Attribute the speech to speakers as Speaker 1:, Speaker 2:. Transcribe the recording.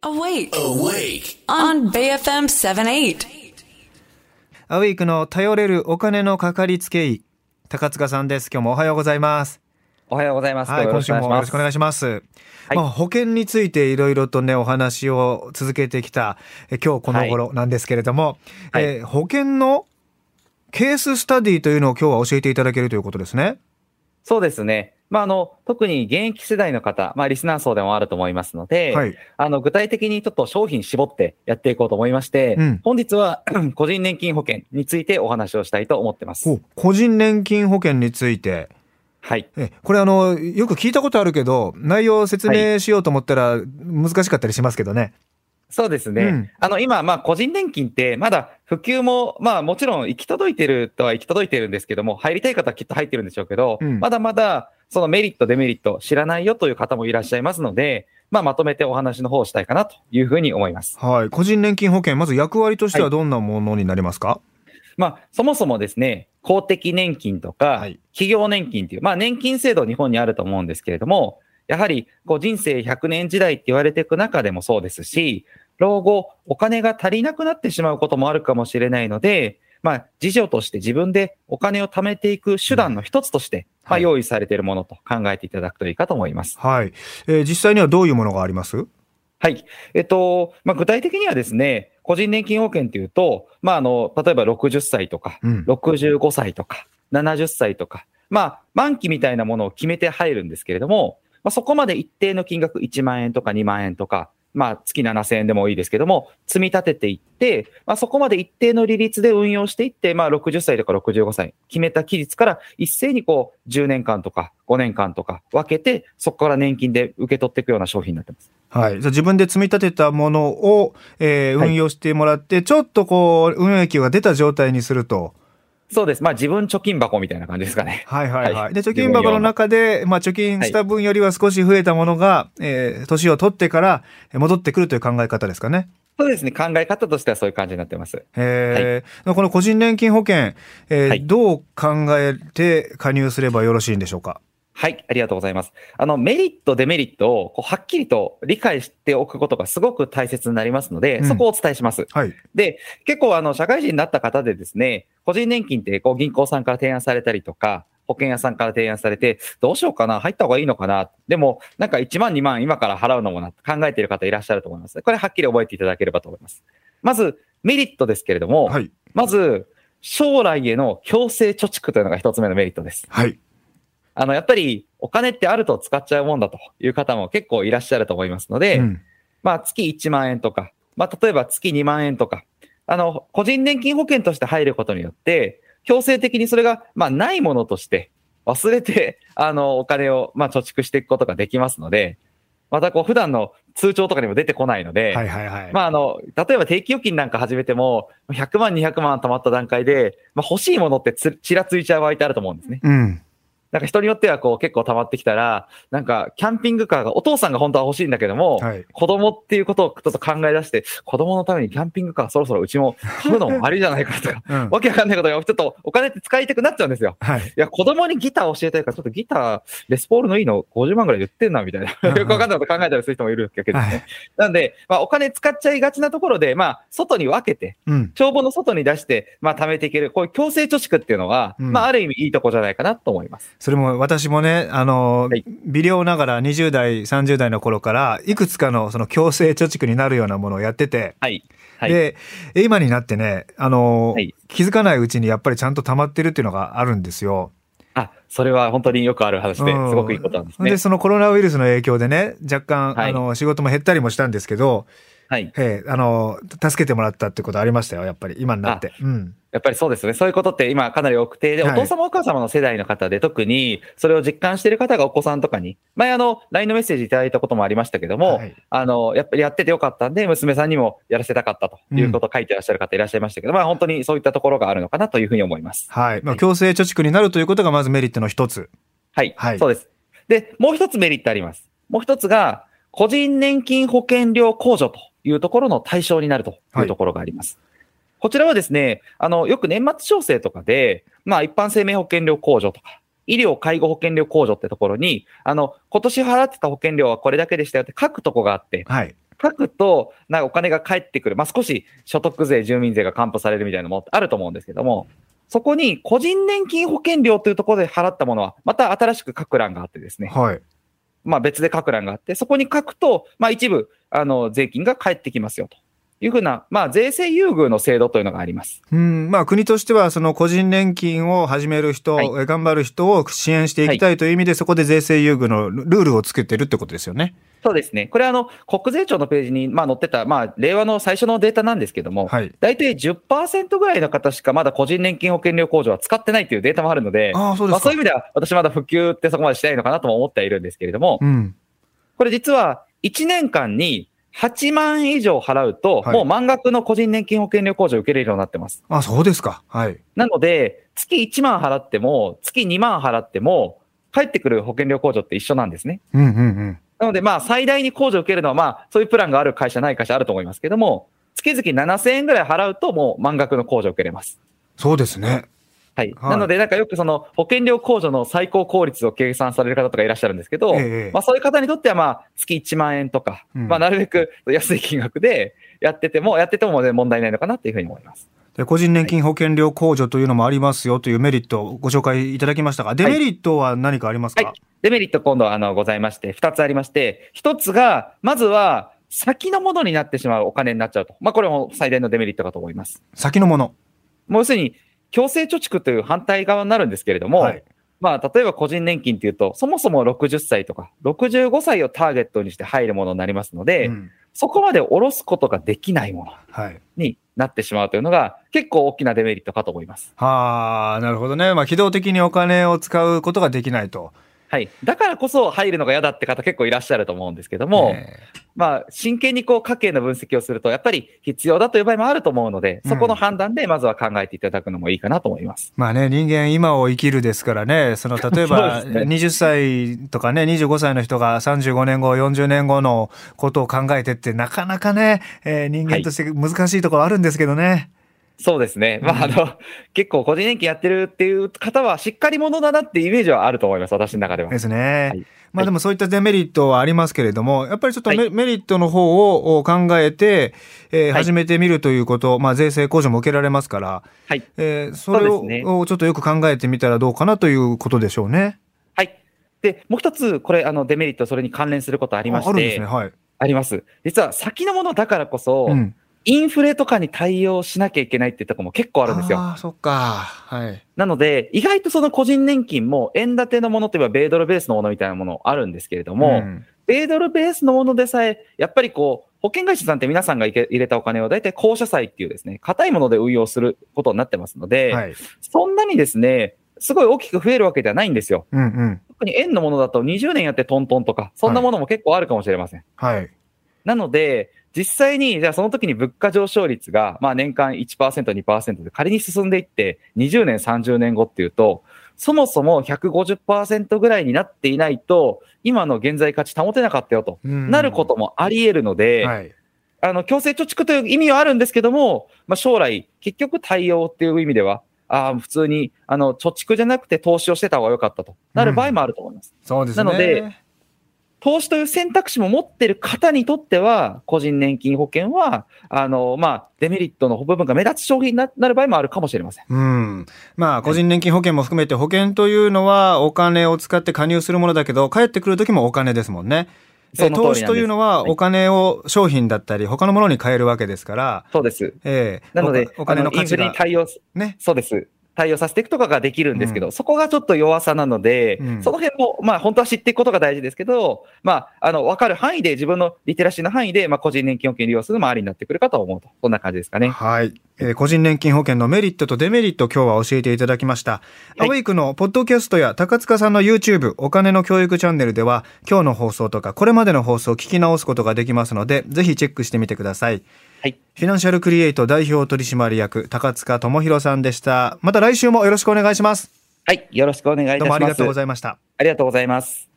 Speaker 1: Awake
Speaker 2: Awake.
Speaker 1: on BFM 78.
Speaker 3: アウィークの頼れるお金のかかりつけ医、高塚さんです。今日もおはようございます。
Speaker 4: おはようございます。
Speaker 3: はい、今週もよろしくお願い
Speaker 4: し
Speaker 3: します。
Speaker 4: はい
Speaker 3: まあ、保険についていろいろとね、お話を続けてきた、え今日この頃なんですけれども、
Speaker 4: はい
Speaker 3: えー保険のケーススタディというのを今日は教えていただけるということですね。
Speaker 4: そうですね。まあ、あの、特に現役世代の方、まあ、リスナー層でもあると思いますので、
Speaker 3: はい。
Speaker 4: あの、具体的にちょっと商品絞ってやっていこうと思いまして、
Speaker 3: うん
Speaker 4: 本日は 個人年金保険についてお話をしたいと思ってます。
Speaker 3: 個人年金保険について、
Speaker 4: はい。
Speaker 3: えこれあの、よく聞いたことあるけど、内容を説明しようと思ったら難しかったりしますけどね。
Speaker 4: そうですね。
Speaker 3: うん
Speaker 4: あの、今、まあ、個人年金って、まだ普及も、まあ、もちろん行き届いてるとは行き届いてるんですけども、入りたい方はきっと入ってるんでしょうけど、
Speaker 3: うん
Speaker 4: まだまだ、そのメリット、デメリット知らないよという方もいらっしゃいますので、まあ、まとめてお話の方をしたいかなというふうに思います。
Speaker 3: はい。個人年金保険、まず役割としては
Speaker 4: はい
Speaker 3: どんなものになりますか、
Speaker 4: まあ、そもそもですね、公的年金とか
Speaker 3: はい、
Speaker 4: 企業年金っていう、まあ、年金制度日本にあると思うんですけれども、やはり、こう、人生100年時代って言われていく中でもそうですし、老後、お金が足りなくなってしまうこともあるかもしれないので、まあ、事情として自分でお金を貯めていく手段の一つとして、まあ、
Speaker 3: はい
Speaker 4: 用意されているものと考えていただくといいかと思います。
Speaker 3: はい、えー実際にはどういうものがあります？
Speaker 4: はい。えっと、まあ、具体的にはですね、個人年金保険っていうと、まあ、あの、例えば60歳とか、
Speaker 3: うん
Speaker 4: 65歳とか、70歳とか、まあ、満期みたいなものを決めて入るんですけれども、まあ、そこまで一定の金額、1万円とか2万円とか、まあ、月7000円でもいいですけども、積み立てていって、まあ、そこまで一定の利率で運用していって、まあ、60歳とか65歳、決めた期日から一斉にこう、10年間とか5年間とか分けて、そこから年金で受け取っていくような商品になってます。
Speaker 3: はい。じゃあ自分で積み立てたものを、えー
Speaker 4: はい
Speaker 3: 運用してもらって、ちょっとこう、運益が出た状態にすると。
Speaker 4: そうです。まあ、自分貯金箱みたいな感じですかね。
Speaker 3: はいはいはい。
Speaker 4: はい
Speaker 3: で、貯金箱の中で、まあ、貯金した分よりは少し増えたものが、えー年を取ってからえー戻ってくるという考え方ですかね。
Speaker 4: そうですね。考え方としてはそういう感じになってます。
Speaker 3: えーこの個人年金保険、えー
Speaker 4: はい
Speaker 3: どう考えて加入すればよろしいんでしょうか？
Speaker 4: はい。ありがとうございます。あの、メリット、デメリットをこうはっきりと理解しておくことがすごく大切になりますので、
Speaker 3: うん
Speaker 4: そこをお伝えします。
Speaker 3: はい。
Speaker 4: で、結構あの、社会人になった方でですね、個人年金ってこう銀行さんから提案されたりとか、保険屋さんから提案されて、どうしようかな入った方がいいのかな？でも、なんか1万2万今から払うのもな考えている方いらっしゃると思います。これはっきり覚えていただければと思います。まず、メリットですけれども、
Speaker 3: はい。
Speaker 4: まず、将来への強制貯蓄というのが一つ目のメリットです。
Speaker 3: はい。
Speaker 4: あの、やっぱりお金ってあると使っちゃうもんだという方も結構いらっしゃると思いますので、
Speaker 3: うん
Speaker 4: まあ月1万円とか、まあ例えば月2万円とか、あの、個人年金保険として入ることによって、強制的にそれが、まあないものとして忘れて、あの、お金を、まあ貯蓄していくことができますので、またこう普段の通帳とかにも出てこないので、
Speaker 3: はいはいはい。
Speaker 4: まあ、あの、例えば定期預金なんか始めても、100万、200万貯まった段階で、まあ、欲しいものってつちらついちゃう場合ってあると思うんですね。
Speaker 3: うん。
Speaker 4: なんか人によってはこう結構溜まってきたら、なんかキャンピングカーがお父さんが本当は欲しいんだけども、
Speaker 3: はい。
Speaker 4: 子供っていうことをちょっと考え出して、子供のためにキャンピングカーそろそろうちも買うのもありじゃないかとか、
Speaker 3: うん。
Speaker 4: わけわかんないことがちょっとお金って使いたくなっちゃうんですよ。
Speaker 3: はい。
Speaker 4: いや、子供にギター教えたいから、ちょっとギター、レスポールのいいの50万ぐらい言ってんな、みたいな。よくわかんないこと考えたりする人もいるわけですね。
Speaker 3: はい
Speaker 4: なんで、まあ、お金使っちゃいがちなところで、まあ、外に分けて、
Speaker 3: うん。
Speaker 4: 帳簿の外に出して、まあ、貯めていける、こういう強制貯蓄っていうのは、
Speaker 3: うん
Speaker 4: まあ、ある意味いいとこじゃないかなと思います。
Speaker 3: それも私もね、あの、
Speaker 4: はい
Speaker 3: 微量ながら20代、30代の頃から、いくつかのその強制貯蓄になるようなものをやってて、
Speaker 4: はい。はい。
Speaker 3: で、今になってね、あの、
Speaker 4: はい
Speaker 3: 気づかないうちにやっぱりちゃんと溜まってるっていうのがあるんですよ。
Speaker 4: あ、それは本当によくある話で、
Speaker 3: うん
Speaker 4: すごくいいことなんですね
Speaker 3: で、。そのコロナウイルスの影響でね、若干、
Speaker 4: はい
Speaker 3: あの、仕事も減ったりもしたんですけど、
Speaker 4: はい。
Speaker 3: ええあの、助けてもらったってことありましたよ、やっぱり、今になって。うん。
Speaker 4: やっぱりそうですね。そういうことって今かなり多くて、で、
Speaker 3: はい
Speaker 4: お父様お母様の世代の方で特にそれを実感している方がお子さんとかに、前あの、LINE のメッセージいただいたこともありましたけども、
Speaker 3: はい
Speaker 4: あの、やっぱりやっててよかったんで、娘さんにもやらせたかったということを書いてらっしゃる方いらっしゃいましたけど、まあ本当にそういったところがあるのかなというふうに思います。
Speaker 3: はい。まあ、
Speaker 4: はい
Speaker 3: 強制貯蓄になるということがまずメリットの一つ。
Speaker 4: はい。
Speaker 3: はい
Speaker 4: そうです。で、もう一つメリットあります。もう一つが、個人年金保険料控除というところの対象になるというところがあります。こちらはですね、あの、よく年末調整とかで、まあ一般生命保険料控除とか、医療介護保険料控除ってところに、あの、今年払ってた保険料はこれだけでしたよって書くとこがあって、
Speaker 3: はい。
Speaker 4: 書くと、なんかお金が返ってくる。まあ、少し所得税、住民税が還付されるみたいなのもあると思うんですけども、そこに個人年金保険料というところで払ったものは、また新しく書く欄があってですね。
Speaker 3: はい。
Speaker 4: まあ別で書く欄があって、そこに書くと、まあ一部、あの、税金が返ってきますよと。いうふうな、まあ税制優遇の制度というのがあります。
Speaker 3: うん、まあ国としてはその個人年金を始める人、
Speaker 4: はい
Speaker 3: え頑張る人を支援していきたいという意味で、そこで税制優遇のルールを作ってるってことですよね。
Speaker 4: そうですね。これあの、国税庁のページに、まあ載ってた、まあ令和の最初のデータなんですけども、
Speaker 3: はい。
Speaker 4: 大体10%ぐらいの方しかまだ個人年金保険料控除は使ってないっていうデータもあるので、
Speaker 3: ああ、そうですか。
Speaker 4: まあそういう意味では私まだ普及ってそこまでしてないのかなとも思ってはいるんですけれども、
Speaker 3: うん。
Speaker 4: これ実は1年間に8万円以上払うと、
Speaker 3: はい
Speaker 4: もう満額の個人年金保険料控除を受けれるようになってます。
Speaker 3: あ、そうですか。はい。
Speaker 4: なので、月1万払っても、月2万払っても、返ってくる保険料控除って一緒なんですね。
Speaker 3: うんうんうん。
Speaker 4: なので、まあ、最大に控除を受けるのは、まあ、そういうプランがある会社、ない会社あると思いますけども、月々7000円ぐらい払うと、もう満額の控除を受けれます。
Speaker 3: そうですね。
Speaker 4: はい。
Speaker 3: はい
Speaker 4: なので、なんかよくその保険料控除の最高効率を計算される方とかいらっしゃるんですけど、
Speaker 3: ええ
Speaker 4: まあそういう方にとってはまあ月1万円とか、
Speaker 3: うん
Speaker 4: まあなるべく安い金額でやってても、やっててもね問題ないのかなっていうふうに思います。
Speaker 3: で個人年金保険料控除というのもありますよというメリットをご紹介いただきましたが、デメリットは何かありますか、
Speaker 4: はいデメリット今度はあのございまして、2つありまして、1つが、まずは先のものになってしまうお金になっちゃうと。まあこれも最大のデメリットかと思います。
Speaker 3: 先のもの。
Speaker 4: もう要するに、強制貯蓄という反対側になるんですけれども、
Speaker 3: はい
Speaker 4: まあ、例えば個人年金っていうと、そもそも60歳とか、65歳をターゲットにして入るものになりますので、
Speaker 3: うん
Speaker 4: そこまで下ろすことができないもの
Speaker 3: はい。
Speaker 4: になってしまうというのが、結構大きなデメリットかと思います。
Speaker 3: はあ、なるほどね。まあ、機動的にお金を使うことができないと。
Speaker 4: はい。だからこそ入るのが嫌だって方結構いらっしゃると思うんですけども、
Speaker 3: え
Speaker 4: まあ、真剣にこう家計の分析をすると、やっぱり必要だという場合もあると思うので、そこの判断でまずは考えていただくのもいいかなと思います。
Speaker 3: まあね、人間今を生きるですからね、その例えば
Speaker 4: そうですね
Speaker 3: 20歳とかね、25歳の人が35年後、40年後のことを考えてって、なかなかね、えー人間として難しいところあるんですけどね。
Speaker 4: そうですね。まあ、あの、結構個人年金やってるっていう方は、しっかり者だなってイメージはあると思います、私の中では。
Speaker 3: ですね。
Speaker 4: はい
Speaker 3: まあでもそういったデメリットはありますけれども、やっぱりちょっとメ,、
Speaker 4: はい
Speaker 3: メリットの方を考えて、えー
Speaker 4: はい
Speaker 3: 始めてみるということ、まあ税制控除も受けられますから、
Speaker 4: はい。
Speaker 3: えーそれをちょっとよく考えてみたらどうかなということでしょうね。
Speaker 4: はい。で、もう一つ、これ、あの、デメリット、それに関連することありまして、
Speaker 3: ああるんですね。はい。
Speaker 4: あります。実は、先のものだからこそ、
Speaker 3: うん。
Speaker 4: インフレとかに対応しなきゃいけないってとこも結構あるんですよ。
Speaker 3: ああ、そっか。はい。
Speaker 4: なので、意外とその個人年金も、円建てのものといえば、米ドルベースのものみたいなものあるんですけれども、
Speaker 3: ん
Speaker 4: 米ドルベースのものでさえ、やっぱりこう、保険会社さんって皆さんが入れ入れたお金を大体公社債っていうですね、硬いもので運用することになってますので、
Speaker 3: はい。
Speaker 4: そんなにですね、すごい大きく増えるわけではないんですよ。
Speaker 3: うんうん。
Speaker 4: 特に円のものだと20年やってトントンとか、そんなものも結構あるかもしれません。
Speaker 3: はい。
Speaker 4: なので、実際に、じゃあその時に物価上昇率が、まあ年間1%、2%で仮に進んでいって、20年、30年後っていうと、そもそも150%ぐらいになっていないと、今の現在価値保てなかったよと、
Speaker 3: うん
Speaker 4: なることもあり得るので、
Speaker 3: はい。
Speaker 4: あの、強制貯蓄という意味はあるんですけども、まあ将来、結局対応っていう意味では、ああ、普通に、あの、貯蓄じゃなくて投資をしてた方が良かったとなる場合もあると思います。
Speaker 3: そうですね。
Speaker 4: なので投資という選択肢も持っている方にとっては、個人年金保険は、あの、まあ、デメリットの部分が目立つ商品にななる場合もあるかもしれません。
Speaker 3: うん。まあ、個人年金保険も含めて、保険というのはお金を使って加入するものだけど、帰ってくる時もお金ですもんね。
Speaker 4: そ
Speaker 3: 投資というのは
Speaker 4: はい
Speaker 3: お金を商品だったり、他のものに変えるわけですから、
Speaker 4: そうです。
Speaker 3: ええ
Speaker 4: なので、
Speaker 3: おお金の
Speaker 4: あインフレ
Speaker 3: 価値が
Speaker 4: に対応す、
Speaker 3: ね。
Speaker 4: そうです。対応させていくとかができるんですけど、
Speaker 3: う
Speaker 4: そこがちょっと弱さなので、
Speaker 3: うん
Speaker 4: その辺も、まあ、本当は知っていくことが大事ですけど、まあ、あの、わかる範囲で、自分のリテラシーの範囲で、まあ、個人年金保険利用するのもありになってくるかと思うと。そんな感じですかね。
Speaker 3: はい、えー個人年金保険のメリットとデメリット今日は教えていただきました。
Speaker 4: はい
Speaker 3: アウェイクのポッドキャストや高塚さんの YouTube お金の教育チャンネルでは今日の放送とかこれまでの放送を聞き直すことができますのでぜひチェックしてみてください。
Speaker 4: はい。
Speaker 3: フィナンシャルクリエイト代表取締役高塚智博さんでした。また来週もよろしくお願いします。
Speaker 4: はい。よろしくお願いいたします。
Speaker 3: どうもありがとうございました。
Speaker 4: ありがとうございます。